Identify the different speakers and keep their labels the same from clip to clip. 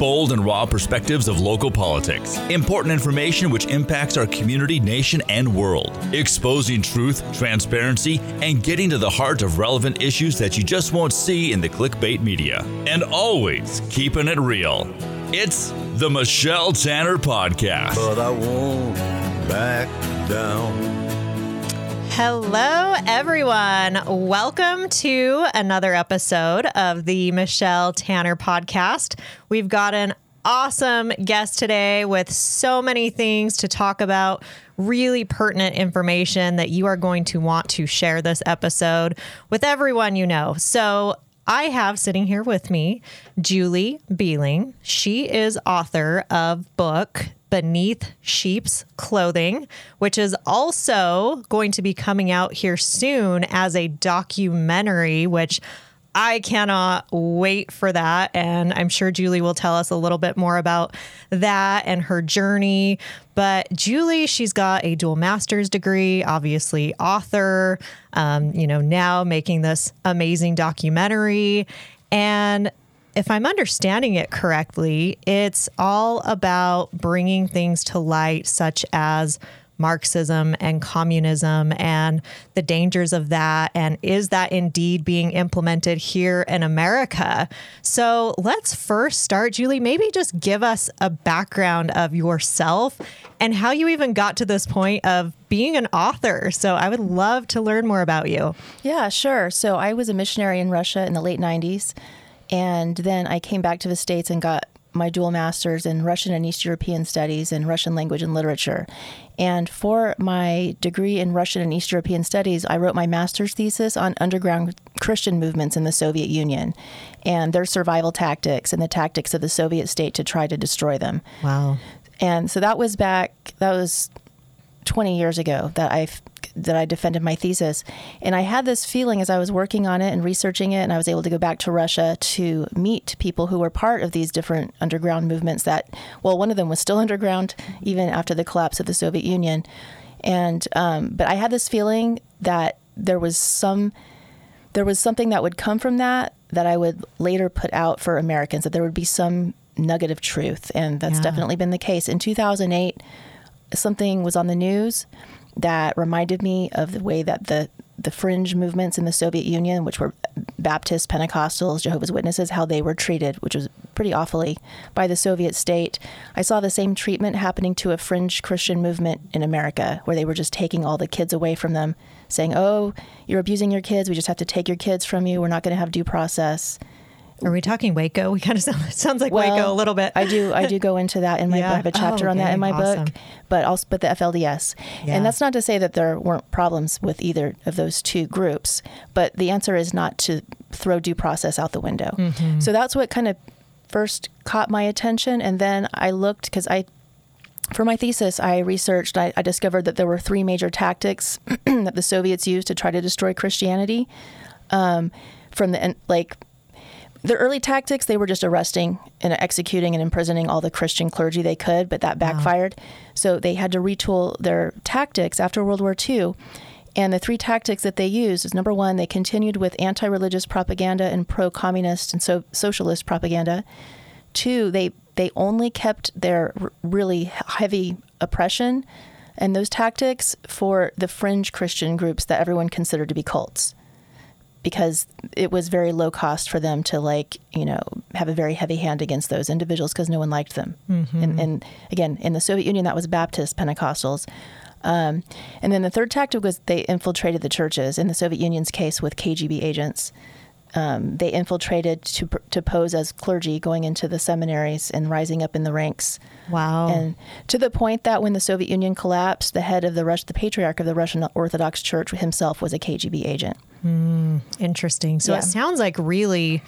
Speaker 1: Bold and raw perspectives of local politics. Important information which impacts our community, nation, and world. Exposing truth, transparency, and getting to the heart of relevant issues that you just won't see in the clickbait media. And always keeping it real. It's the Michelle Tanner Podcast.
Speaker 2: But I won't back down.
Speaker 3: Hello, everyone. Welcome to another episode of the Michelle Tanner podcast. We've got an awesome guest today with so many things to talk about, really pertinent information that you are going to want to share this episode with everyone you know. So, I have sitting here with me Julie Behling. She is author of book Beneath Sheep's Clothing, which is also going to be coming out here soon as a documentary, which I cannot wait for that. And I'm sure Julie will tell us a little bit more about that and her journey. But Julie, she's got a dual master's degree, obviously, author, um, you know, now making this amazing documentary. And if I'm understanding it correctly, it's all about bringing things to light, such as Marxism and communism and the dangers of that. And is that indeed being implemented here in America? So let's first start, Julie. Maybe just give us a background of yourself and how you even got to this point of being an author. So I would love to learn more about you.
Speaker 4: Yeah, sure. So I was a missionary in Russia in the late 90s. And then I came back to the States and got my dual masters in Russian and East European studies and Russian language and literature. And for my degree in Russian and East European studies, I wrote my master's thesis on underground Christian movements in the Soviet Union and their survival tactics and the tactics of the Soviet state to try to destroy them.
Speaker 3: Wow.
Speaker 4: And so that was back, that was 20 years ago that I that I defended my thesis. And I had this feeling as I was working on it and researching it, and I was able to go back to Russia to meet people who were part of these different underground movements that, well, one of them was still underground even after the collapse of the Soviet Union. And, um, but I had this feeling that there was some, there was something that would come from that that I would later put out for Americans, that there would be some nugget of truth. And that's yeah. definitely been the case. In 2008, something was on the news that reminded me of the way that the the fringe movements in the Soviet Union, which were Baptists, Pentecostals, Jehovah's Witnesses, how they were treated, which was pretty awfully by the Soviet state. I saw the same treatment happening to a fringe Christian movement in America, where they were just taking all the kids away from them, saying, "Oh, you're abusing your kids. We just have to take your kids from you. We're not going to have due process."
Speaker 3: Are we talking Waco? We kind of sound sounds like well, Waco a little bit.
Speaker 4: I do I do go into that in my yeah. I have a chapter oh, okay. on that in my awesome. book, but also but the FLDS. Yeah. And that's not to say that there weren't problems with either of those two groups, but the answer is not to throw due process out the window. Mm-hmm. So that's what kind of first caught my attention and then I looked cuz I for my thesis, I researched, I, I discovered that there were three major tactics that the Soviets used to try to destroy Christianity. Um, from the like the early tactics, they were just arresting and executing and imprisoning all the Christian clergy they could, but that backfired. Wow. So they had to retool their tactics after World War II. And the three tactics that they used is number one, they continued with anti religious propaganda and pro communist and so- socialist propaganda. Two, they, they only kept their r- really heavy oppression and those tactics for the fringe Christian groups that everyone considered to be cults because it was very low cost for them to like you know have a very heavy hand against those individuals because no one liked them. Mm-hmm. and, and, again in the soviet union that was baptist pentecostals. Um, and then the third tactic was they infiltrated the churches. In the soviet union's case with kgb agents um, they infiltrated to to pose as clergy, going into the seminaries and rising up in the ranks.
Speaker 3: Wow!
Speaker 4: And to the point that when the Soviet Union collapsed, the head of the Rush, the patriarch of the Russian Orthodox Church himself was a KGB agent.
Speaker 3: Mm, interesting. So yeah. it sounds like really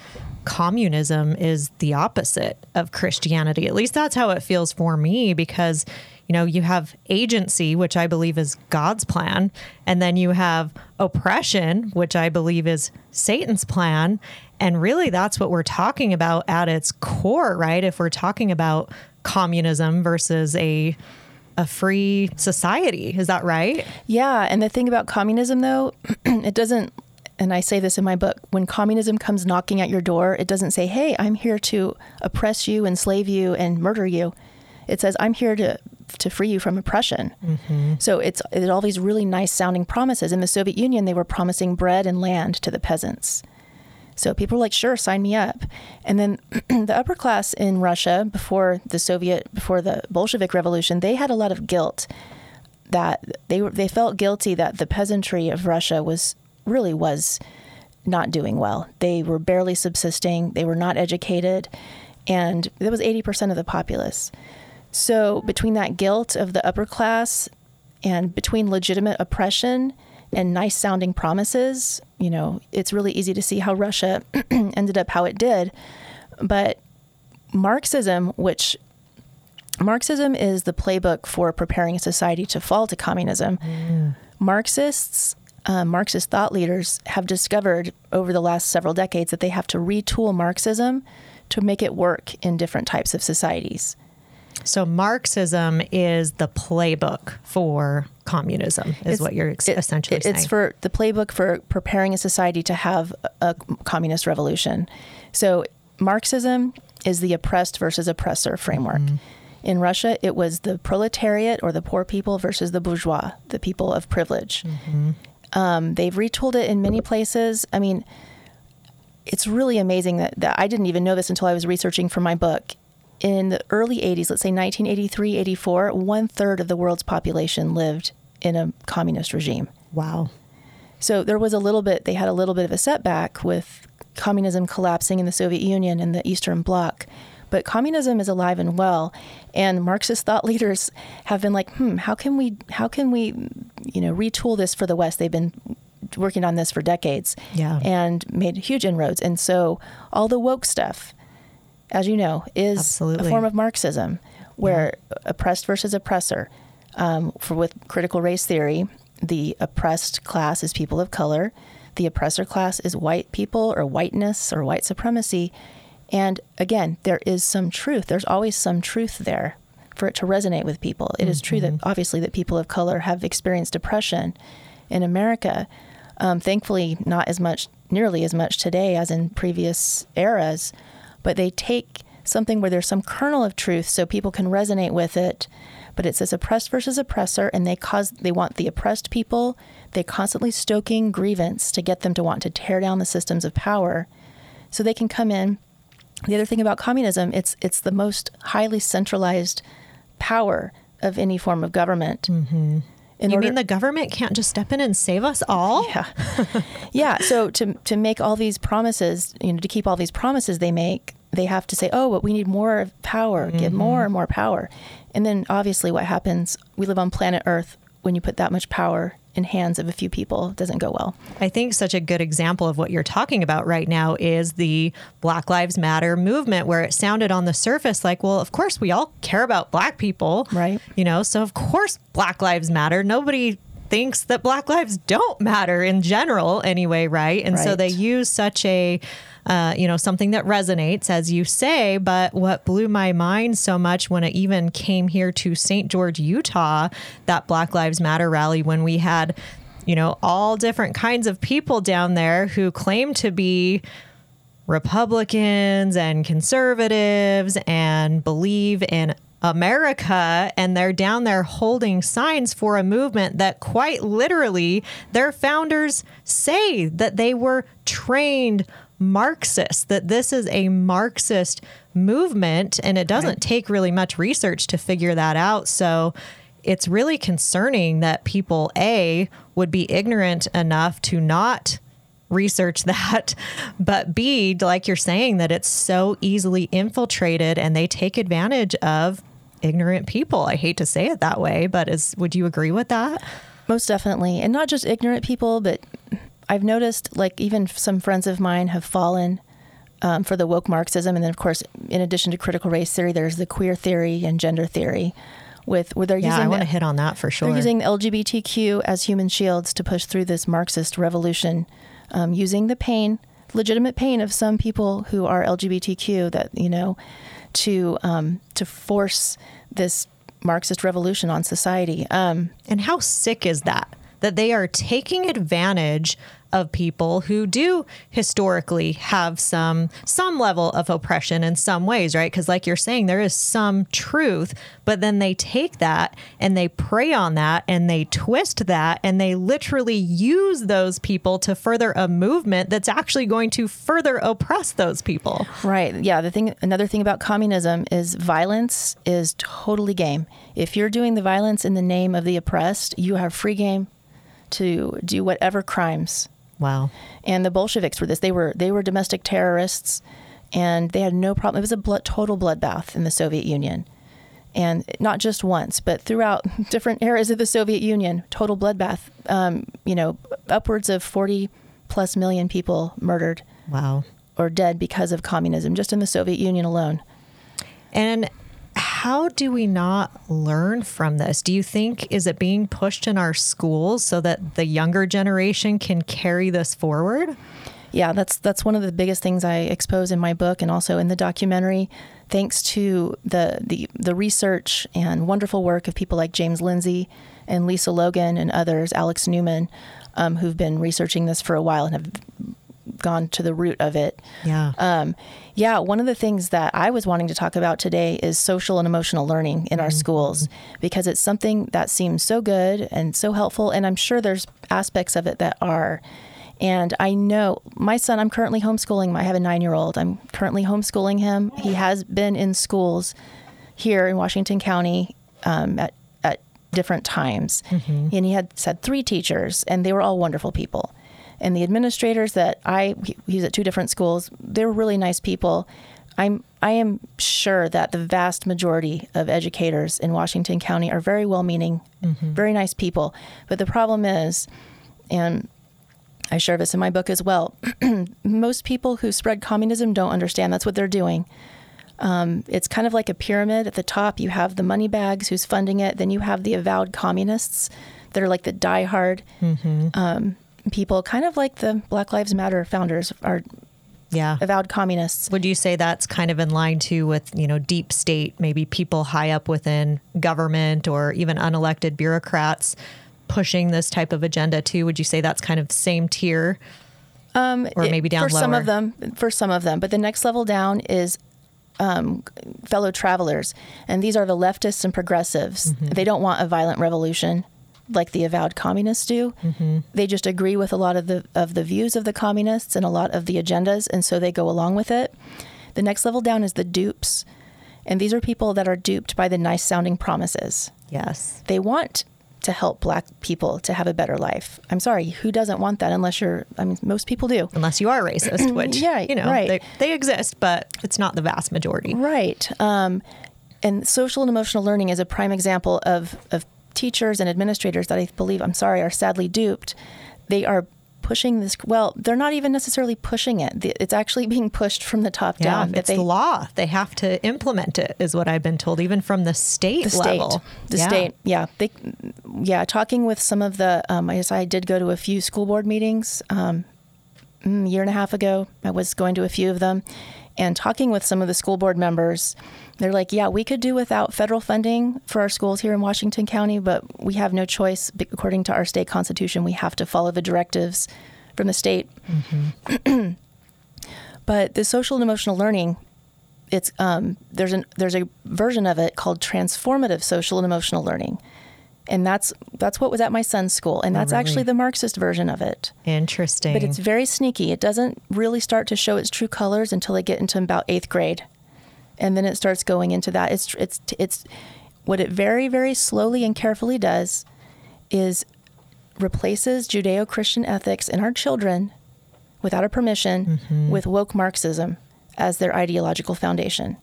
Speaker 3: communism is the opposite of Christianity. At least that's how it feels for me because you know, you have agency, which I believe is God's plan, and then you have oppression, which I believe is Satan's plan. And really, that's what we're talking about at its core, right? If we're talking about communism versus a a free society. Is that right?
Speaker 4: Yeah. And the thing about communism, though, it doesn't and I say this in my book, when communism comes knocking at your door, it doesn't say, "Hey, I'm here to oppress you, enslave you, and murder you." It says, "I'm here to to free you from oppression." Mm-hmm. So it's, it's all these really nice sounding promises. In the Soviet Union, they were promising bread and land to the peasants. So people were like, "Sure, sign me up." And then the upper class in Russia before the Soviet, before the Bolshevik Revolution, they had a lot of guilt that they were they felt guilty that the peasantry of Russia was really was not doing well. They were barely subsisting. They were not educated, and that was eighty percent of the populace. So between that guilt of the upper class and between legitimate oppression and nice sounding promises, you know, it's really easy to see how Russia ended up how it did. But Marxism, which Marxism is the playbook for preparing a society to fall to communism. Mm. Marxists, uh, Marxist thought leaders have discovered over the last several decades that they have to retool Marxism to make it work in different types of societies.
Speaker 3: So Marxism is the playbook for communism, is it's, what you're it, essentially
Speaker 4: it,
Speaker 3: saying.
Speaker 4: It's for the playbook for preparing a society to have a communist revolution. So Marxism is the oppressed versus oppressor framework. Mm-hmm. In Russia, it was the proletariat or the poor people versus the bourgeois, the people of privilege. Mm-hmm. Um, they've retooled it in many places. I mean, it's really amazing that, that I didn't even know this until I was researching for my book. In the early 80s, let's say 1983, 84, one third of the world's population lived in a communist regime.
Speaker 3: Wow.
Speaker 4: So there was a little bit, they had a little bit of a setback with communism collapsing in the Soviet Union and the Eastern Bloc. But communism is alive and well, and Marxist thought leaders have been like, hmm, how can we, how can we, you know, retool this for the West? They've been working on this for decades,
Speaker 3: yeah.
Speaker 4: and made huge inroads. And so all the woke stuff, as you know, is
Speaker 3: Absolutely.
Speaker 4: a form of Marxism, where yeah. oppressed versus oppressor. Um, for with critical race theory, the oppressed class is people of color, the oppressor class is white people or whiteness or white supremacy, and again, there is some truth. There's always some truth there for it to resonate with people. It mm-hmm. is true that mm-hmm. obviously that people of color have experienced oppression in America. Um, thankfully, not as much, nearly as much today as in previous eras, but they take something where there's some kernel of truth so people can resonate with it. But it says oppressed versus oppressor, and they cause they want the oppressed people. They constantly stoking grievance to get them to want to tear down the systems of power, so they can come in the other thing about communism, it's it's the most highly centralized power of any form of government.
Speaker 3: Mm-hmm. In you order, mean the government can't just step in and save us all?
Speaker 4: Yeah, yeah. So to to make all these promises, you know, to keep all these promises they make, they have to say, "Oh, but we need more power, mm-hmm. get more and more power." And then obviously, what happens? We live on planet Earth. When you put that much power in hands of a few people doesn't go well.
Speaker 3: I think such a good example of what you're talking about right now is the Black Lives Matter movement, where it sounded on the surface like, well, of course, we all care about black people.
Speaker 4: Right.
Speaker 3: You know, so of course, Black Lives Matter. Nobody thinks that black lives don't matter in general anyway, right? And right. so they use such a uh, you know, something that resonates, as you say. But what blew my mind so much when it even came here to St. George, Utah, that Black Lives Matter rally, when we had, you know, all different kinds of people down there who claim to be Republicans and conservatives and believe in America, and they're down there holding signs for a movement that quite literally their founders say that they were trained Marxists, that this is a Marxist movement, and it doesn't take really much research to figure that out. So it's really concerning that people, A, would be ignorant enough to not research that, but B, like you're saying, that it's so easily infiltrated and they take advantage of ignorant people. I hate to say it that way, but is would you agree with that?
Speaker 4: Most definitely. And not just ignorant people, but I've noticed like even some friends of mine have fallen um, for the woke Marxism, and then of course, in addition to critical race theory, there's the queer theory and gender theory. With where they're
Speaker 3: yeah,
Speaker 4: using,
Speaker 3: I want to hit on that for sure.
Speaker 4: They're using LGBTQ as human shields to push through this Marxist revolution, um, using the pain, legitimate pain of some people who are LGBTQ that you know, to um, to force this Marxist revolution on society. Um,
Speaker 3: and how sick is that? That they are taking advantage of people who do historically have some some level of oppression in some ways, right? Because like you're saying, there is some truth, but then they take that and they prey on that and they twist that and they literally use those people to further a movement that's actually going to further oppress those people.
Speaker 4: Right. Yeah. The thing, another thing about communism is violence is totally game. If you're doing the violence in the name of the oppressed, you have free game to do whatever crimes.
Speaker 3: Wow.
Speaker 4: And the Bolsheviks were this. They were they were domestic terrorists, and they had no problem. It was a blood, total bloodbath in the Soviet Union, and not just once, but throughout different eras of the Soviet Union, total bloodbath. Um, you know, upwards of forty plus million people murdered.
Speaker 3: Wow.
Speaker 4: Or dead because of communism, just in the Soviet Union alone.
Speaker 3: And how do we not learn from this? Do you think is it being pushed in our schools so that the younger generation can carry this forward?
Speaker 4: Yeah, that's that's one of the biggest things I expose in my book and also in the documentary. Thanks to the the, the research and wonderful work of people like James Lindsay and Lisa Logan and others, Alex Newman, um, who've been researching this for a while and have gone to the root of it.
Speaker 3: Yeah. Um,
Speaker 4: yeah. One of the things that I was wanting to talk about today is social and emotional learning in mm-hmm. our schools because it's something that seems so good and so helpful. And I'm sure there's aspects of it that are. And I know my son, I'm currently homeschooling. I have a nine year old. I'm currently homeschooling him. He has been in schools here in Washington County um, at, at different times. Mm-hmm. And he had said three teachers, and they were all wonderful people and the administrators that I he's at two different schools. They're really nice people. I'm I am sure that the vast majority of educators in Washington County are very well-meaning, mm-hmm. very nice people. But the problem is, and I share this in my book as well. most people who spread communism don't understand that's what they're doing. Um, it's kind of like a pyramid. At the top, you have the money bags who's funding it. Then you have the avowed communists that are like the diehard mm-hmm. um, people, kind of like the Black Lives Matter founders, are
Speaker 3: yeah
Speaker 4: avowed communists.
Speaker 3: Would you say that's kind of in line too with you know deep state, maybe people high up within government or even unelected bureaucrats pushing this type of agenda too? Would you say that's kind of same tier? Um, or maybe down
Speaker 4: for
Speaker 3: lower?
Speaker 4: some of them. For some of them, but the next level down is um, fellow travelers, and these are the leftists and progressives. Mm-hmm. They don't want a violent revolution like the avowed communists do. Mm-hmm. They just agree with a lot of the of the views of the communists and a lot of the agendas, and so they go along with it. The next level down is the dupes, and these are people that are duped by the nice sounding promises.
Speaker 3: Yes,
Speaker 4: they want to help black people to have a better life. I'm sorry, who doesn't want that unless you're I mean most people do.
Speaker 3: Unless you are racist, which yeah, you know, right. they, they exist, but it's not the vast majority.
Speaker 4: Right. Um, and social and emotional learning is a prime example of, of teachers and administrators that I believe, I'm sorry, are sadly duped. They are pushing this. Well, they're not even necessarily pushing it. It's actually being pushed from the top
Speaker 3: yeah,
Speaker 4: down.
Speaker 3: It's they, law. They have to implement it, is what I've been told, even from the state
Speaker 4: the
Speaker 3: level.
Speaker 4: State, the yeah. state, yeah. They, yeah. Talking with some of the, um, I guess I did go to a few school board meetings um, a mm, year and a half ago. I was going to a few of them, and talking with some of the school board members they're like, yeah, we could do without federal funding for our schools here in Washington County, but we have no choice. According to our state constitution, we have to follow the directives from the state. Mm-hmm. but the social and emotional learning, it's um, there's an there's a version of it called transformative social and emotional learning, and that's that's what was at my son's school, and that's oh, really? actually the Marxist version of it.
Speaker 3: Interesting,
Speaker 4: but it's very sneaky. It doesn't really start to show its true colors until they get into about eighth grade and then it starts going into that. It's it's it's what it very very slowly and carefully does is replaces Judeo-Christian ethics in our children without a permission mm-hmm. with woke Marxism as their ideological foundation.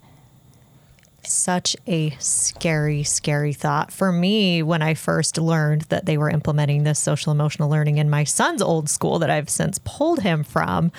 Speaker 3: Such a scary, scary thought. For me, when I first learned that they were implementing this social emotional learning in my son's old school that I've since pulled him from,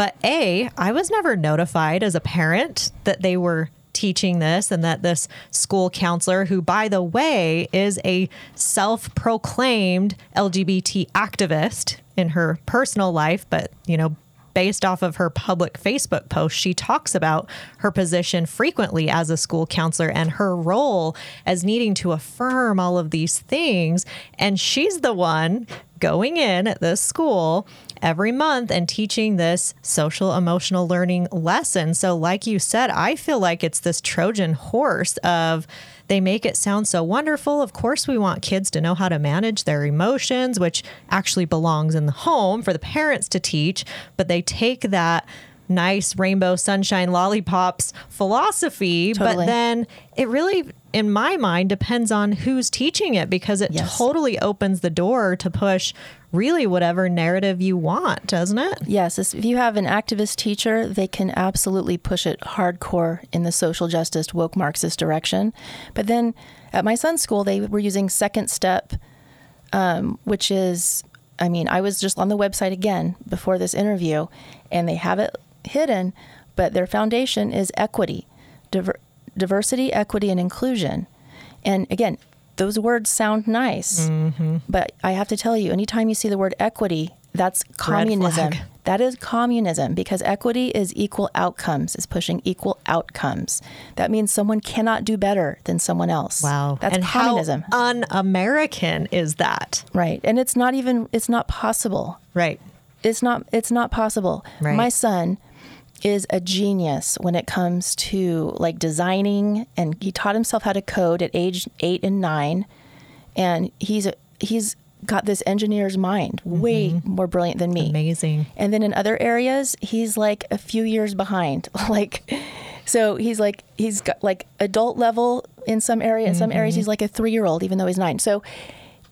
Speaker 3: but A, I was never notified as a parent that they were teaching this and that this school counselor, who, by the way, is a self proclaimed LGBT activist in her personal life, but, you know, based off of her public Facebook post, she talks about her position frequently as a school counselor and her role as needing to affirm all of these things. And she's the one going in at this school every month and teaching this social emotional learning lesson. So, like you said, I feel like it's this Trojan horse of they make it sound so wonderful. Of course, we want kids to know how to manage their emotions, which actually belongs in the home for the parents to teach, but they take that nice rainbow sunshine lollipops philosophy, totally. but then it really in my mind depends on who's teaching it because it yes. totally opens the door to push really whatever narrative you want, doesn't it?
Speaker 4: Yes. If you have an activist teacher, they can absolutely push it hardcore in the social justice, woke Marxist direction. But then at my son's school, they were using second step, um, which is, I mean, I was just on the website again before this interview, and they have it hidden, but their foundation is equity, diver- diversity, equity, and inclusion. And again, those words sound nice, mm-hmm. but I have to tell you, anytime you see the word equity, that's communism. That is communism because equity is equal outcomes, is pushing equal outcomes. That means someone cannot do better than someone else.
Speaker 3: Wow.
Speaker 4: That's
Speaker 3: and
Speaker 4: communism.
Speaker 3: How un American is that?
Speaker 4: Right. And it's not even it's not possible.
Speaker 3: Right.
Speaker 4: It's not it's not possible. Right. My son is a genius when it comes to like designing and he taught himself how to code at age 8 and 9 and he's a, he's got this engineer's mind mm-hmm. way more brilliant than me.
Speaker 3: Amazing.
Speaker 4: And then in other areas he's like a few years behind. Like so he's like he's got like adult level in some area in mm-hmm. some areas mm-hmm. he's like a 3 year old even though he's 9 so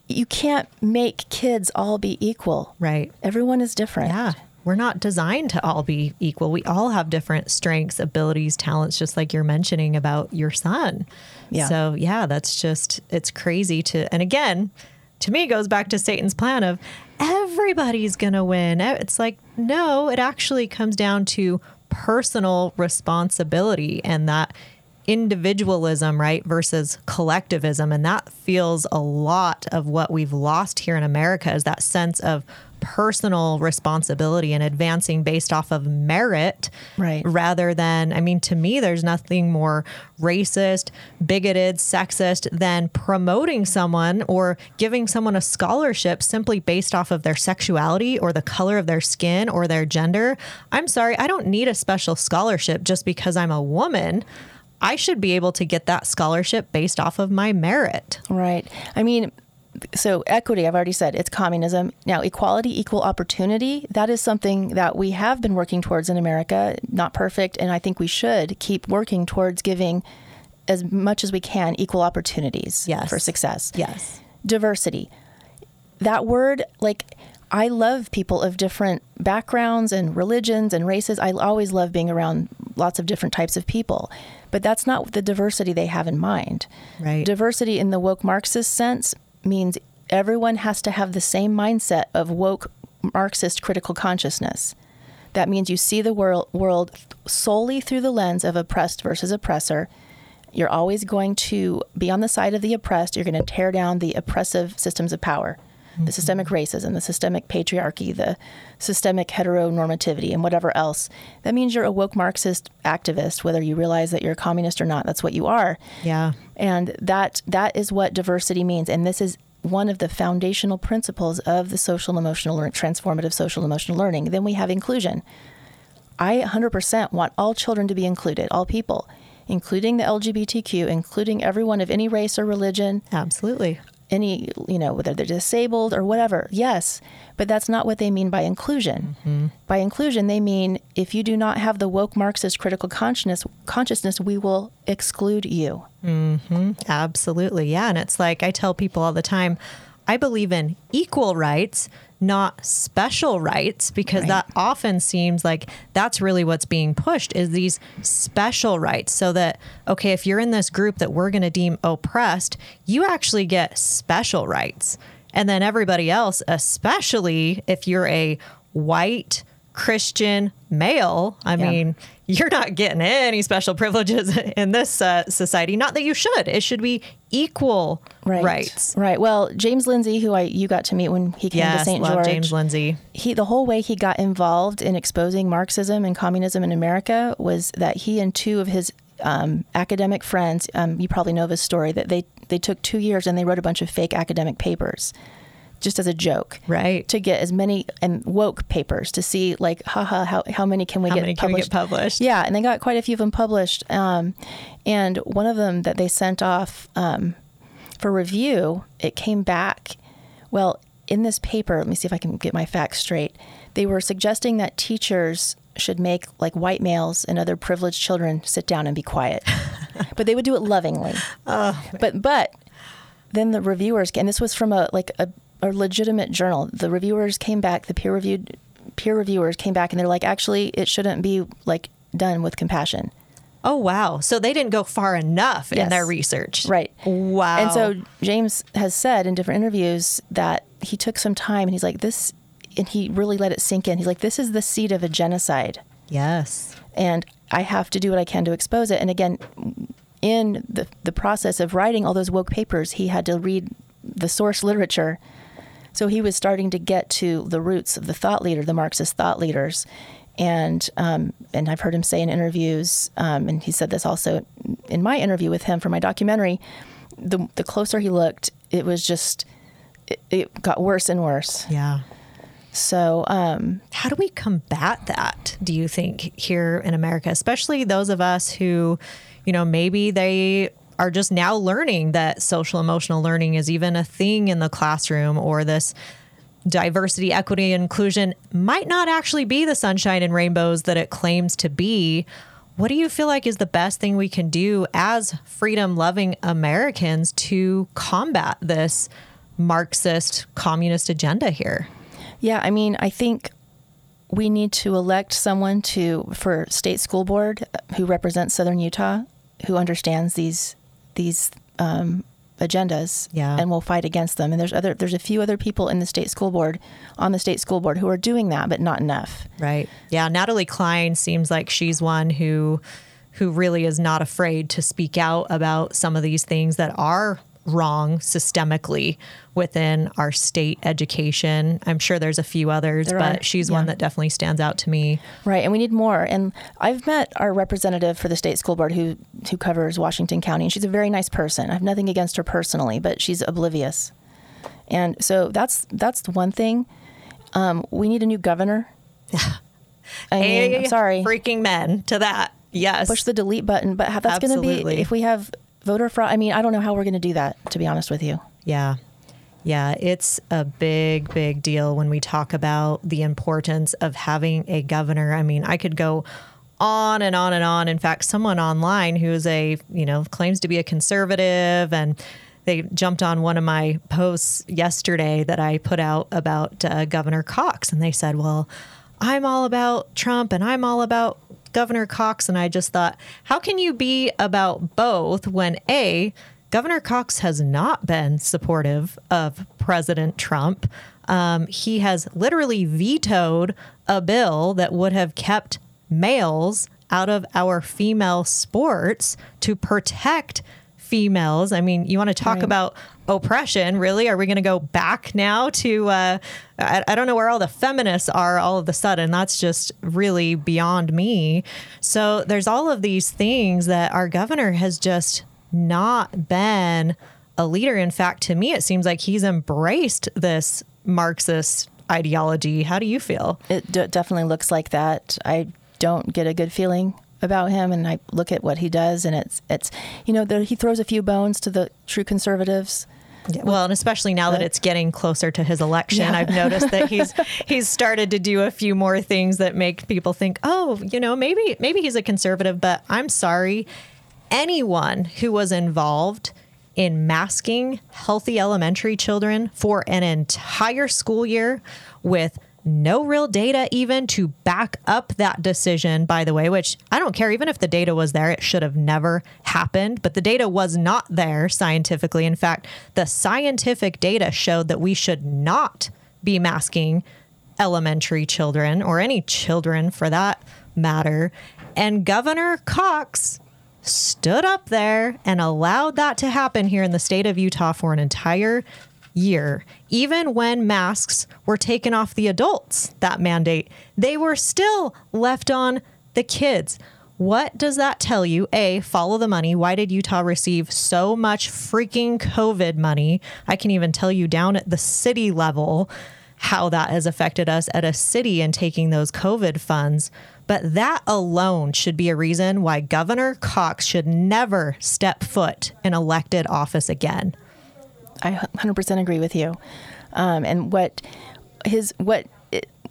Speaker 4: you can't make kids all be equal.
Speaker 3: Right.
Speaker 4: Everyone is different.
Speaker 3: Yeah we're not designed to all be equal. We all have different strengths, abilities, talents, just like you're mentioning about your son. Yeah. So, yeah, that's just, it's crazy to, and again, to me, goes back to Satan's plan of everybody's going to win. It's like, no, it actually comes down to personal responsibility and that individualism, right, versus collectivism. And that feels a lot of what we've lost here in America is that sense of personal responsibility and advancing based off of merit
Speaker 4: right
Speaker 3: rather than i mean to me there's nothing more racist bigoted sexist than promoting someone or giving someone a scholarship simply based off of their sexuality or the color of their skin or their gender i'm sorry i don't need a special scholarship just because i'm a woman I should be able to get that scholarship based off of my merit.
Speaker 4: Right. I mean, so equity i've already said it's communism. Now equality equal opportunity that is something that we have been working towards in america. Not perfect and i think we should keep working towards giving as much as we can equal opportunities
Speaker 3: yes.
Speaker 4: for success.
Speaker 3: Yes.
Speaker 4: Diversity. That word like i love people of different backgrounds and religions and races. I always love being around lots of different types of people but that's not the diversity they have in mind.
Speaker 3: Right.
Speaker 4: Diversity in the woke marxist sense means everyone has to have the same mindset of woke Marxist critical consciousness. That means you see the world, world solely through the lens of oppressed versus oppressor. You're always going to be on the side of the oppressed. You're going to tear down the oppressive systems of power, mm-hmm. the systemic racism, the systemic patriarchy, the systemic heteronormativity, and whatever else. That means you're a woke Marxist activist, whether you realize that you're a communist or not. That's what you are.
Speaker 3: Yeah.
Speaker 4: And that that is what diversity means. And this is one of the foundational principles of the social emotional learning, transformative social emotional learning. Then we have inclusion. I 100% want all children to be included, all people, including the LGBTQ, including everyone of any race or religion.
Speaker 3: Absolutely
Speaker 4: any, you know, whether they're disabled or whatever. Yes, but that's not what they mean by inclusion. Mm-hmm. By inclusion, they mean if you do not have the woke Marxist critical consciousness, consciousness, we will exclude you.
Speaker 3: Mm-hmm. Absolutely, yeah. And it's like I tell people all the time, I believe in equal rights not special rights because right. that often seems like that's really what's being pushed is these special rights so that okay if you're in this group that we're going to deem oppressed you actually get special rights and then everybody else especially if you're a white Christian male. I yeah. mean, you're not getting any special privileges in this uh, society. Not that you should. It should be equal right. rights.
Speaker 4: Right. Well, James Lindsay, who I you got to meet when he came
Speaker 3: yes,
Speaker 4: to St.
Speaker 3: love
Speaker 4: George,
Speaker 3: James Lindsay.
Speaker 4: He the whole way he got involved in exposing Marxism and communism in America was that he and two of his um, academic friends, um, you probably know this story, that they they took two years and they wrote a bunch of fake academic papers just as a joke,
Speaker 3: right?
Speaker 4: To get as many and woke papers to see like, haha, how how many can we
Speaker 3: how
Speaker 4: get
Speaker 3: many
Speaker 4: published?
Speaker 3: Can we get published?
Speaker 4: Yeah, and they got quite a few of them published. Um, and one of them that they sent off um, for review, it came back. Well, in this paper, let me see if I can get my facts straight. They were suggesting that teachers should make like white males and other privileged children sit down and be quiet, but they would do it lovingly.
Speaker 3: Oh,
Speaker 4: but but then the reviewers and this was from a like a, a legitimate journal. The reviewers came back, the peer reviewed peer reviewers came back and they're like, actually, it shouldn't be like done with compassion.
Speaker 3: Oh wow! So they didn't go far enough yes. in their research,
Speaker 4: right?
Speaker 3: Wow!
Speaker 4: And so James has said in different interviews that he took some time and he's like, this and he really let it sink in. He's like, this is the seed of a genocide.
Speaker 3: Yes.
Speaker 4: And I have to do what I can to expose it. And again, in the, the process of writing all those woke papers, he had to read the source literature. So he was starting to get to the roots of the thought leader, the Marxist thought leaders. And um, and I've heard him say in interviews, um, and he said this also in my interview with him for my documentary. The the closer he looked, it was just it, it got worse and worse.
Speaker 3: Yeah.
Speaker 4: So, um,
Speaker 3: how do we combat that, do you think, here in America, especially those of us who, you know, maybe they are just now learning that social emotional learning is even a thing in the classroom or this diversity, equity, inclusion might not actually be the sunshine and rainbows that it claims to be. What do you feel like is the best thing we can do as freedom loving Americans to combat this Marxist communist agenda here?
Speaker 4: Yeah, I mean, I think we need to elect someone to for state school board uh, who represents Southern Utah, who understands these these um, agendas,
Speaker 3: yeah.
Speaker 4: and will fight against them. And there's other there's a few other people in the state school board on the state school board who are doing that, but not enough.
Speaker 3: Right. Yeah. Natalie Cline seems like she's one who who really is not afraid to speak out about some of these things that are wrong systemically within our state education. I'm sure there's a few others, there but are. she's yeah. one that definitely stands out to me.
Speaker 4: Right, and we need more. And I've met our representative for the state school board who who covers Washington County, and she's a very nice person. I have nothing against her personally, but she's oblivious. And so that's that's one thing. Um, we need a new governor.
Speaker 3: I mean, hey, sorry, freaking men to that. Yes,
Speaker 4: push the delete button. But that's going to be if we have voter fraud. I mean, I don't know how we're going to do that, to be honest with you.
Speaker 3: Yeah. Yeah, it's a big, big deal when we talk about the importance of having a governor. I mean, I could go on and on and on. In fact, someone online who is a, you know, claims to be a conservative and they jumped on one of my posts yesterday that I put out about uh, Governor Cox and they said, well, I'm all about Trump and I'm all about Governor Cox. And I just thought, how can you be about both when A, Governor Cox has not been supportive of President Trump? Um, he has literally vetoed a bill that would have kept males out of our female sports to protect females. I mean, you want to talk right. about oppression, really? Are we going to go back now to, uh, I, I, don't know where all the feminists are all of a sudden. That's just really beyond me. So there's all of these things that our governor has just not been a leader. In fact, to me, it seems like he's embraced this Marxist ideology. How do you feel?
Speaker 4: It d- definitely looks like that. I don't get a good feeling about him, and I look at what he does, and it's it's you know he throws a few bones to the true conservatives.
Speaker 3: Well, and especially now that it's getting closer to his election, yeah. I've noticed that he's he's started to do a few more things that make people think, oh, you know, maybe maybe he's a conservative. But I'm sorry, anyone who was involved in masking healthy elementary children for an entire school year with no real data even to back up that decision, by the way, which I don't care. Even if the data was there, it should have never happened. But the data was not there scientifically. In fact, the scientific data showed that we should not be masking elementary children or any children for that matter. And Governor Cox stood up there and allowed that to happen here in the state of Utah for an entire year, even when masks were taken off the adults, that mandate, they were still left on the kids. What does that tell you? A, follow the money. Why did Utah receive so much freaking COVID money? I can even tell you down at the city level how that has affected us at a city and taking those COVID funds. But that alone should be a reason why Governor Cox should never step foot in elected office again.
Speaker 4: I 100% agree with you. Um, and what his what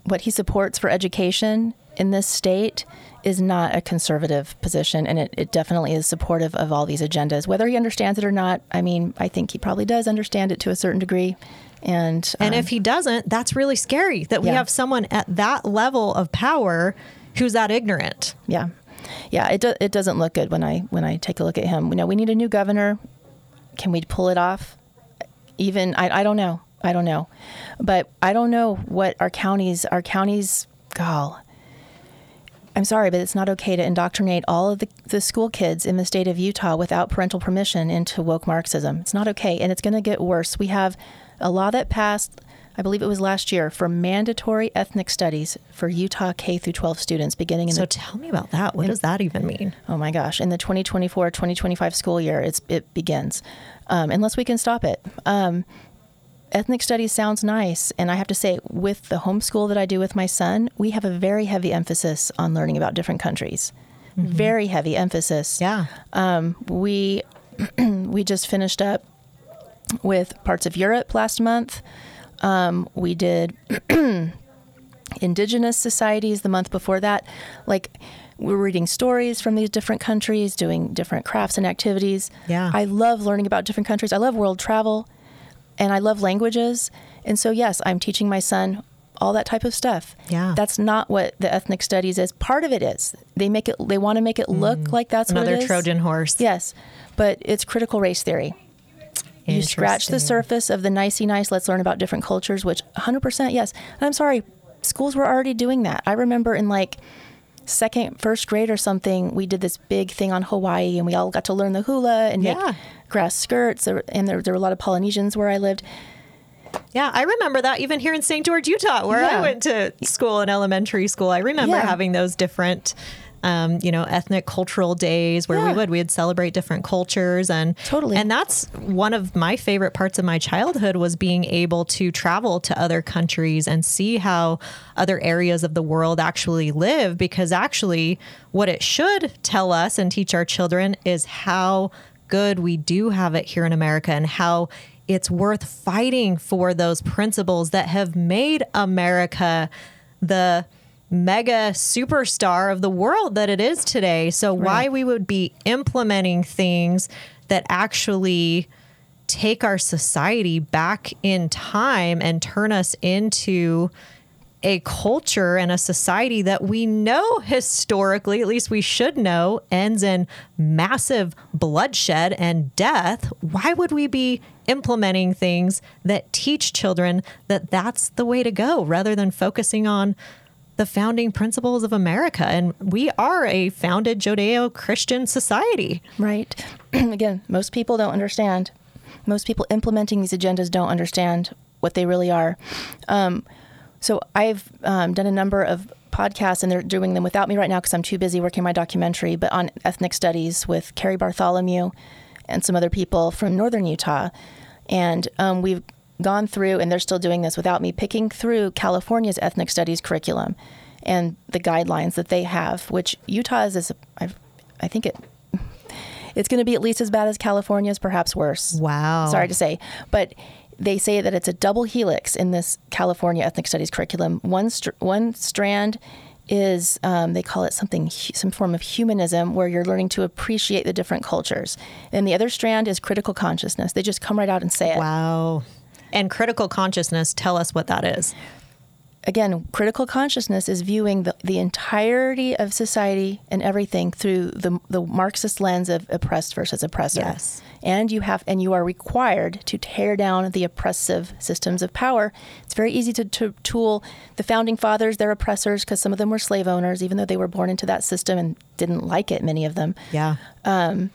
Speaker 4: what he supports for education in this state is not a conservative position, and it, it definitely is supportive of all these agendas. Whether he understands it or not, I mean, I think he probably does understand it to a certain degree. And
Speaker 3: and um, if he doesn't, that's really scary that we yeah. have someone at that level of power who's that ignorant.
Speaker 4: Yeah, yeah. It do, it doesn't look good when I when I take a look at him. You know, we need a new governor. Can we pull it off? Even I, I don't know. I don't know, but I don't know what our counties our counties. Gall. I'm sorry, but it's not okay to indoctrinate all of the, the school kids in the state of Utah without parental permission into woke Marxism. It's not okay, and it's going to get worse. We have a law that passed, I believe it was last year, for mandatory ethnic studies for Utah K through 12 students beginning in
Speaker 3: so
Speaker 4: the,
Speaker 3: tell me about that. What in, does that even mean?
Speaker 4: Oh my gosh. In the 2024 2025 school year, it's, it begins, um, unless we can stop it. Um, ethnic studies sounds nice. And I have to say, with the homeschool that I do with my son, we have a very heavy emphasis on learning about different countries. Mm-hmm. Very heavy emphasis.
Speaker 3: Yeah. Um,
Speaker 4: we we just finished up with parts of Europe last month. Um, we did indigenous societies the month before that. Like we're reading stories from these different countries, doing different crafts and activities.
Speaker 3: Yeah.
Speaker 4: I love learning about different countries. I love world travel and I love languages. And so yes, I'm teaching my son all that type of stuff.
Speaker 3: Yeah.
Speaker 4: That's not what the ethnic studies is. Part of it is. They make it they want to make it look mm. like that's
Speaker 3: another Trojan horse.
Speaker 4: Yes. But it's critical race theory you scratch the surface of the nicey nice, let's learn about different cultures, which 100% yes. And I'm sorry, schools were already doing that. I remember in like second, first grade or something, we did this big thing on Hawaii and we all got to learn the hula and yeah. make grass skirts. And there, there were a lot of Polynesians where I lived.
Speaker 3: Yeah, I remember that even here in St. George, Utah, where yeah. I went to school in elementary school. I remember yeah. having those different um, you know, ethnic cultural days where yeah. we would we would celebrate different cultures and
Speaker 4: totally.
Speaker 3: And that's one of my favorite parts of my childhood was being able to travel to other countries and see how other areas of the world actually live because actually what it should tell us and teach our children is how good we do have it here in America and how it's worth fighting for those principles that have made America the mega superstar of the world that it is today. So right. why we would be implementing things that actually take our society back in time and turn us into a culture and a society that we know historically, at least we should know, ends in massive bloodshed and death. Why would we be implementing things that teach children that that's the way to go rather than focusing on the founding principles of America. And we are a founded Judeo Christian society.
Speaker 4: Right. Again, most people don't understand. Most people implementing these agendas don't understand what they really are. Um, so I've um, done a number of podcasts, and they're doing them without me right now because I'm too busy working my documentary, but on ethnic studies with Carrie Bartholomew and some other people from northern Utah. And um, we've gone through, and they're still doing this without me, picking through California's ethnic studies curriculum and the guidelines that they have, which Utah is, I, I think it, it's going to be at least as bad as California's, perhaps worse.
Speaker 3: Wow.
Speaker 4: Sorry to say, but they say that it's a double helix in this California ethnic studies curriculum. One str- one strand is um, they call it something some form of humanism where you're learning to appreciate the different cultures and the other strand is critical consciousness they just come right out and say it
Speaker 3: wow and critical consciousness, tell us what that is.
Speaker 4: Again, critical consciousness is viewing the, the entirety of society and everything through the, the Marxist lens of oppressed versus oppressor.
Speaker 3: Yes.
Speaker 4: And you have and you are required to tear down the oppressive systems of power. It's very easy to, to tool the founding fathers, their oppressors, because some of them were slave owners, even though they were born into that system and didn't like it, many of them.
Speaker 3: Yeah. Um,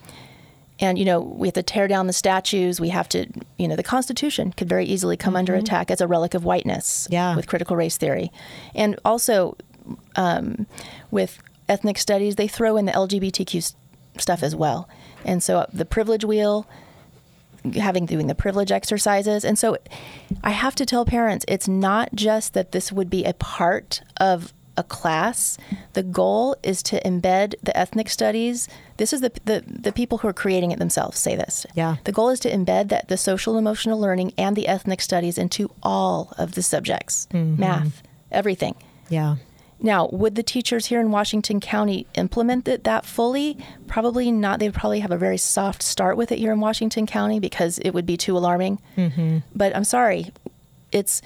Speaker 4: and you know we have to tear down the statues we have to you know the constitution could very easily come mm-hmm. under attack as a relic of whiteness
Speaker 3: yeah.
Speaker 4: with critical race theory and also um, with ethnic studies, they throw in the LGBTQ stuff as well. And so uh, the privilege wheel, having doing the privilege exercises. And so I have to tell parents it's not just that this would be a part of a class. The goal is to embed the ethnic studies. This is the, the, the people who are creating it themselves say this.
Speaker 3: Yeah.
Speaker 4: The goal is to embed that the social emotional learning and the ethnic studies into all of the subjects, mm-hmm. math, everything.
Speaker 3: Yeah.
Speaker 4: Now, would the teachers here in Washington County implement it that fully? Probably not. They'd probably have a very soft start with it here in Washington County because it would be too alarming. Mm-hmm. But I'm sorry, it's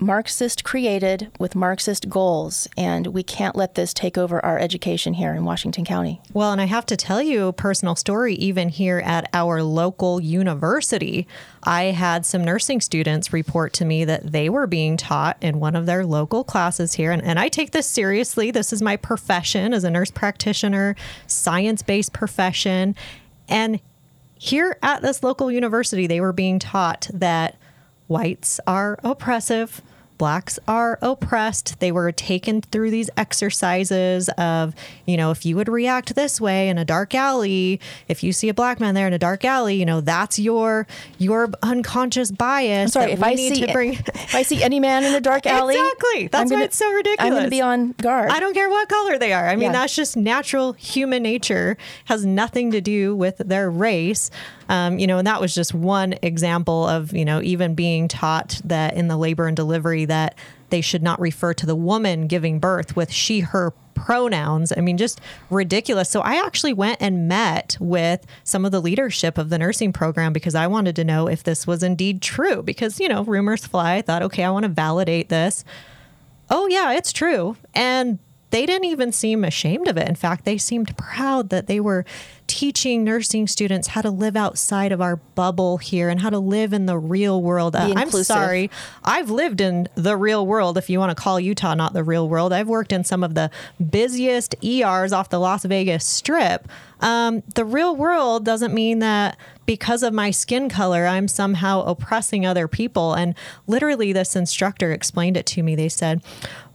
Speaker 4: Marxist created with Marxist goals, and we can't let this take over our education here in Washington County.
Speaker 3: Well, and I have to tell you a personal story, even here at our local university. I had some nursing students report to me that they were being taught in one of their local classes here. And, and I take this seriously. This is my profession as a nurse practitioner, science based profession. And here at this local university, they were being taught that whites are oppressive, blacks are oppressed. They were taken through these exercises of, you know, if you would react this way in a dark alley, if you see a black man there in a dark alley, you know, that's your your unconscious bias.
Speaker 4: I'm sorry, if I see bring... if I see any man in a dark alley,
Speaker 3: exactly. That's gonna, why it's so ridiculous.
Speaker 4: I'm going to be on guard.
Speaker 3: I don't care what color they are. I mean, yeah. that's just natural human nature. Has nothing to do with their race. Um, you know, and that was just one example of, you know, even being taught that in the labor and delivery that they should not refer to the woman giving birth with she, her pronouns. I mean, just ridiculous. So I actually went and met with some of the leadership of the nursing program because I wanted to know if this was indeed true. Because, you know, rumors fly. I thought, okay, I want to validate this. Oh, yeah, it's true. And they didn't even seem ashamed of it. In fact, they seemed proud that they were teaching nursing students how to live outside of our bubble here and how to live in the real world. Uh, I'm sorry. I've lived in the real world, if you want to call Utah not the real world. I've worked in some of the busiest ERs off the Las Vegas Strip. Um, the real world doesn't mean that because of my skin color, I'm somehow oppressing other people. And literally, this instructor explained it to me. They said,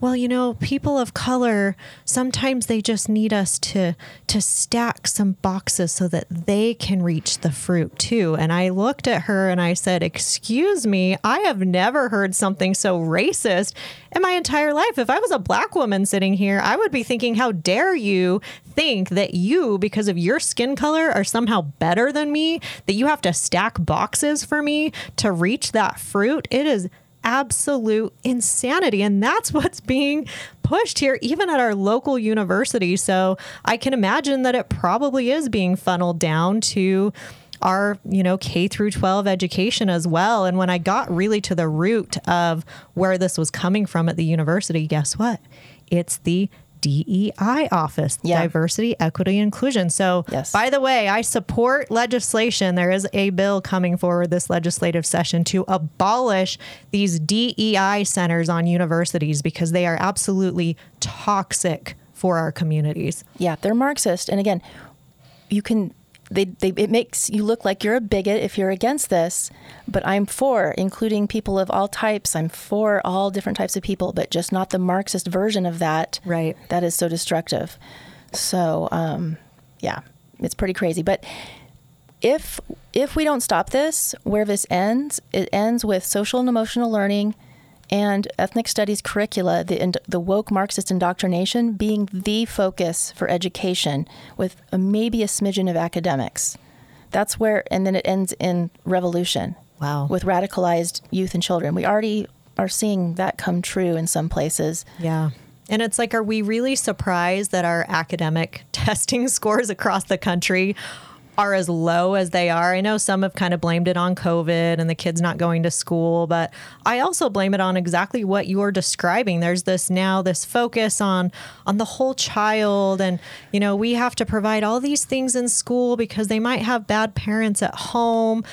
Speaker 3: well, you know, people of color, sometimes they just need us to, to stack some boxes so that they can reach the fruit too. And I looked at her and I said, Excuse me, I have never heard something so racist in my entire life. If I was a black woman sitting here, I would be thinking, How dare you think that you, because of your skin color, are somehow better than me, that you have to stack boxes for me to reach that fruit? It is absolute insanity. And that's what's being pushed here, even at our local university. So I can imagine that it probably is being funneled down to our you know K through 12 education as well and when I got really to the root of where this was coming from at the university guess what it's the DEI office, yeah. diversity, equity, inclusion. So, yes. by the way, I support legislation. There is a bill coming forward this legislative session to abolish these DEI centers on universities because they are absolutely toxic for our communities.
Speaker 4: Yeah, they're Marxist. And again, you can they, they, it makes you look like you're a bigot if you're against this, but I'm for including people of all types. I'm for all different types of people, but just not the Marxist version of that.
Speaker 3: Right.
Speaker 4: That is so destructive. So, um, yeah, it's pretty crazy. But if if we don't stop this, where this ends, it ends with social and emotional learning and ethnic studies curricula, the, the woke Marxist indoctrination being the focus for education with a, maybe a smidgen of academics. That's where, and then it ends in revolution.
Speaker 3: Wow.
Speaker 4: With radicalized youth and children. We already are seeing that come true in some places.
Speaker 3: Yeah. And it's like, are we really surprised that our academic testing scores across the country are as low as they are. I know some have kind of blamed it on COVID and the kids not going to school, but I also blame it on exactly what you're describing. There's this now this focus on on the whole child and you know, we have to provide all these things in school because they might have bad parents at home.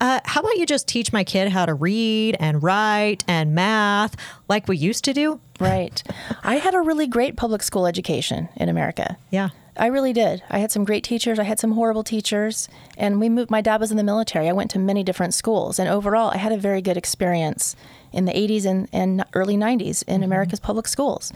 Speaker 3: Uh, how about you just teach my kid how to read and write and math like we used to do?
Speaker 4: Right. I had a really great public school education in America.
Speaker 3: Yeah.
Speaker 4: I really did. I had some great teachers. I had some horrible teachers. And we moved, my dad was in the military. I went to many different schools. And overall, I had a very good experience in the 80s and, and early 90s in mm-hmm. America's public schools.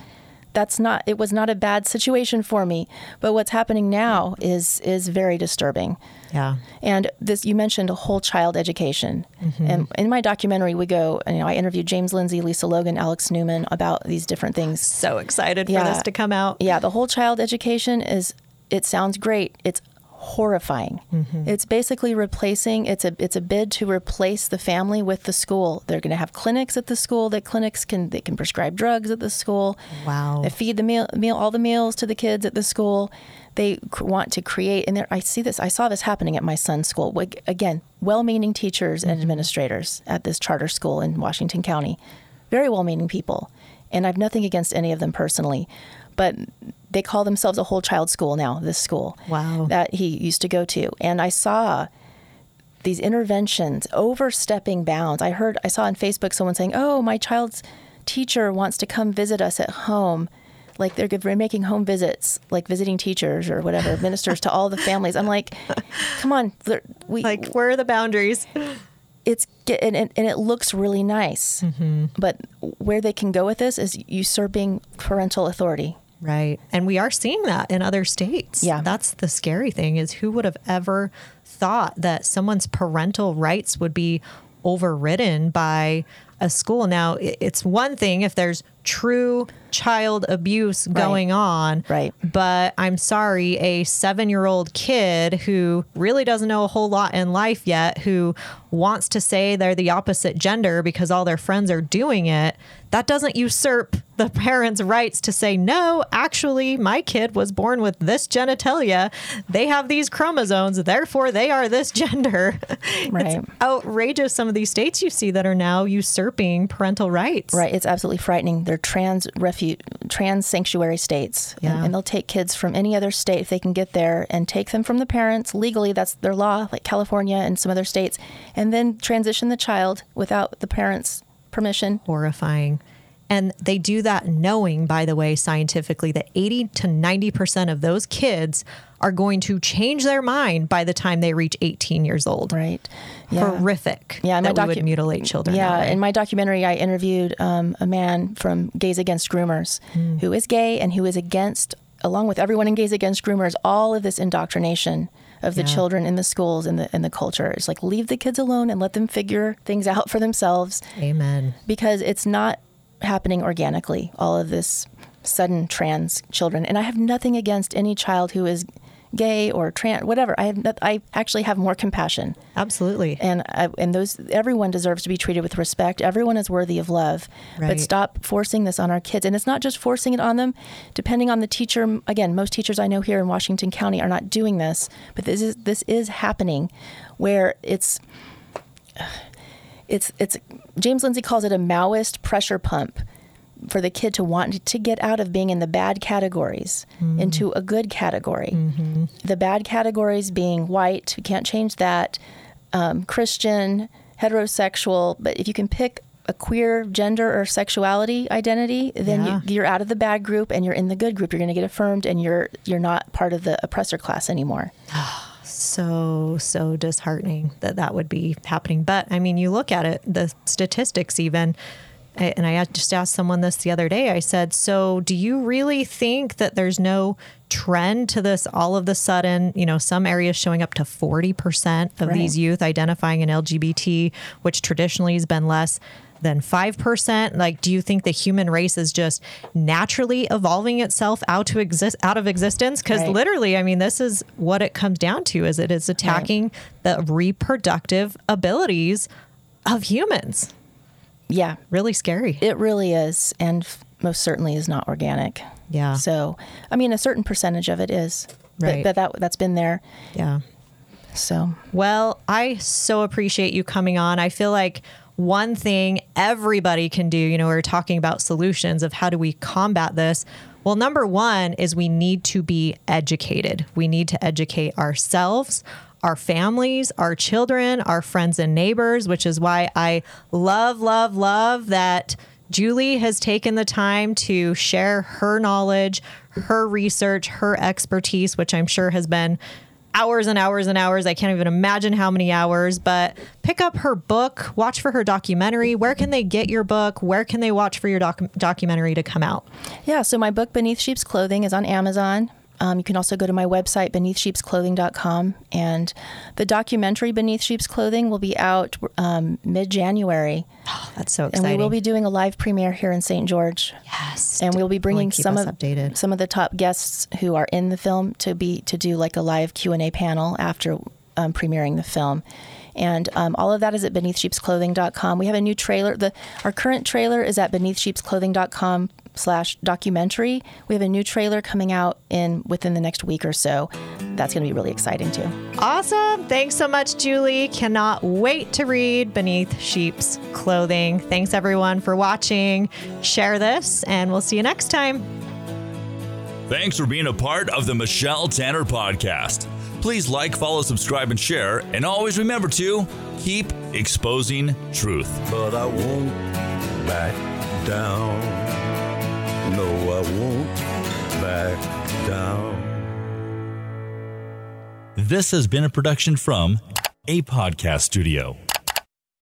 Speaker 4: that's not it was not a bad situation for me but what's happening now is is very disturbing
Speaker 3: yeah
Speaker 4: and this you mentioned a whole child education mm-hmm. and in my documentary we go you know i interviewed james lindsay lisa logan alex newman about these different things
Speaker 3: so excited yeah. for this to come out
Speaker 4: yeah the whole child education is it sounds great it's horrifying. Mm-hmm. It's basically replacing. It's a it's a bid to replace the family with the school. They're going to have clinics at the school. That clinics can they can prescribe drugs at the school.
Speaker 3: Wow.
Speaker 4: They feed the meal meal all the meals to the kids at the school. They want to create, and I see this. I saw this happening at my son's school. Again, well-meaning teachers and mm-hmm. administrators at this charter school in Washington County, very well-meaning people, and I've nothing against any of them personally, but they call themselves a whole child school now, this school.
Speaker 3: Wow.
Speaker 4: That he used to go to. And I saw these interventions overstepping bounds. I heard, I saw on Facebook someone saying, oh, my child's teacher wants to come visit us at home. Like they're making home visits, like visiting teachers or whatever, ministers to all the families. I'm like, come on.
Speaker 3: We, like, where are the boundaries?
Speaker 4: It's and, and, and it looks really nice, mm-hmm. but where they can go with this is usurping parental authority.
Speaker 3: Right. And we are seeing that in other states.
Speaker 4: Yeah.
Speaker 3: That's the scary thing is who would have ever thought that someone's parental rights would be overridden by a school. Now, it's one thing if there's true child abuse going
Speaker 4: right.
Speaker 3: on.
Speaker 4: Right.
Speaker 3: But I'm sorry, a seven year old kid who really doesn't know a whole lot in life yet, who wants to say they're the opposite gender because all their friends are doing it, that doesn't usurp the parents' rights to say, no, actually, my kid was born with this genitalia. They have these chromosomes, therefore they are this gender.
Speaker 4: Right.
Speaker 3: It's outrageous some of these states you see that are now usurping parental rights.
Speaker 4: Right. It's absolutely frightening. They're trans refuge, trans sanctuary states.
Speaker 3: Yeah.
Speaker 4: And, and they'll take kids from any other state if they can get there and take them from the parents legally. That's their law, like California and some other states, and then transition the child without the parents' permission.
Speaker 3: Horrifying. And they do that knowing, by the way, scientifically, that 80 to 90% of those kids are going to change their mind by the time they reach 18 years old.
Speaker 4: Right.
Speaker 3: Yeah. Horrific.
Speaker 4: Yeah.
Speaker 3: That docu- we would mutilate children.
Speaker 4: Yeah. In my documentary, I interviewed um, a man from Gays Against Groomers mm. who is gay and who is against, along with everyone in Gays Against Groomers, all of this indoctrination of the yeah. children in the schools and the in the culture. It's like leave the kids alone and let them figure things out for themselves.
Speaker 3: Amen.
Speaker 4: Because it's not happening organically, all of this sudden trans children. And I have nothing against any child who is gay or trans, whatever. I have, I actually have more compassion.
Speaker 3: Absolutely.
Speaker 4: And I, and those everyone deserves to be treated with respect. Everyone is worthy of love. Right. But stop forcing this on our kids. And it's not just forcing it on them. Depending on the teacher, again, most teachers I know here in Washington County are not doing this, but this is this is happening, where it's it's it's James Lindsay calls it a Maoist pressure pump for the kid to want to get out of being in the bad categories mm-hmm. into a good category. Mm-hmm. The bad categories being white, we can't change that, um, Christian, heterosexual, but if you can pick a queer gender or sexuality identity, then yeah. you, are out of the bad group and you're in the good group. You're going to get affirmed, and you're you're not part of the oppressor class anymore.
Speaker 3: so so disheartening that that would be happening but i mean you look at it the statistics even and I just asked someone this the other day. I said, So, do you really think that there's no trend to this all of the sudden? You know, some areas showing up to 40% of right. these youth identifying in LGBT, which traditionally has been less than 5%? Like, do you think the human race is just naturally evolving itself out to exist out of existence? Because right. literally, I mean, this is what it comes down to is it is attacking right. the reproductive abilities of humans.
Speaker 4: Yeah.
Speaker 3: Really scary.
Speaker 4: It really is. And most certainly is not organic.
Speaker 3: Yeah.
Speaker 4: So, I mean, a certain percentage of it is.
Speaker 3: Right.
Speaker 4: But, but that, that's been there.
Speaker 3: Yeah.
Speaker 4: So,
Speaker 3: well, I so appreciate you coming on. I feel like one thing everybody can do, you know, we're talking about solutions of how do we combat this. Well, number one is we need to be educated. We need to educate ourselves, our families, our children, our friends and neighbors, which is why I love, love, love that Julie has taken the time to share her knowledge, her research, her expertise, which I'm sure has been hours and hours and hours. I can't even imagine how many hours, but pick up her book, watch for her documentary. Where can they get your book? Where can they watch for your doc- documentary to come out?
Speaker 4: Yeah, so my book, Beneath Sheep's Clothing, is on Amazon. Um, you can also go to my website, beneathsheepsclothing.com. And the documentary Beneath Sheep's Clothing will be out um, mid January.
Speaker 3: Oh, that's so exciting.
Speaker 4: And we will be doing a live premiere here in St. George.
Speaker 3: Yes.
Speaker 4: And we'll be bringing some of updated. some of the top guests who are in the film to be to do like a live Q&A panel after um, premiering the film. And um, all of that is at beneathsheepsclothing.com. We have a new trailer. The Our current trailer is at beneathsheepsclothing.com slash documentary. We have a new trailer coming out in within the next week or so. That's going to be really exciting too.
Speaker 3: Awesome. Thanks so much, Julie. Cannot wait to read Beneath Sheep's Clothing. Thanks everyone for watching. Share this, and we'll see you next time.
Speaker 1: Thanks for being a part of the Michelle Tanner Podcast. Please like, follow, subscribe, and share. And always remember to keep exposing truth.
Speaker 2: But I won't back down. No, I won't back down.
Speaker 1: This has been a production from a podcast studio.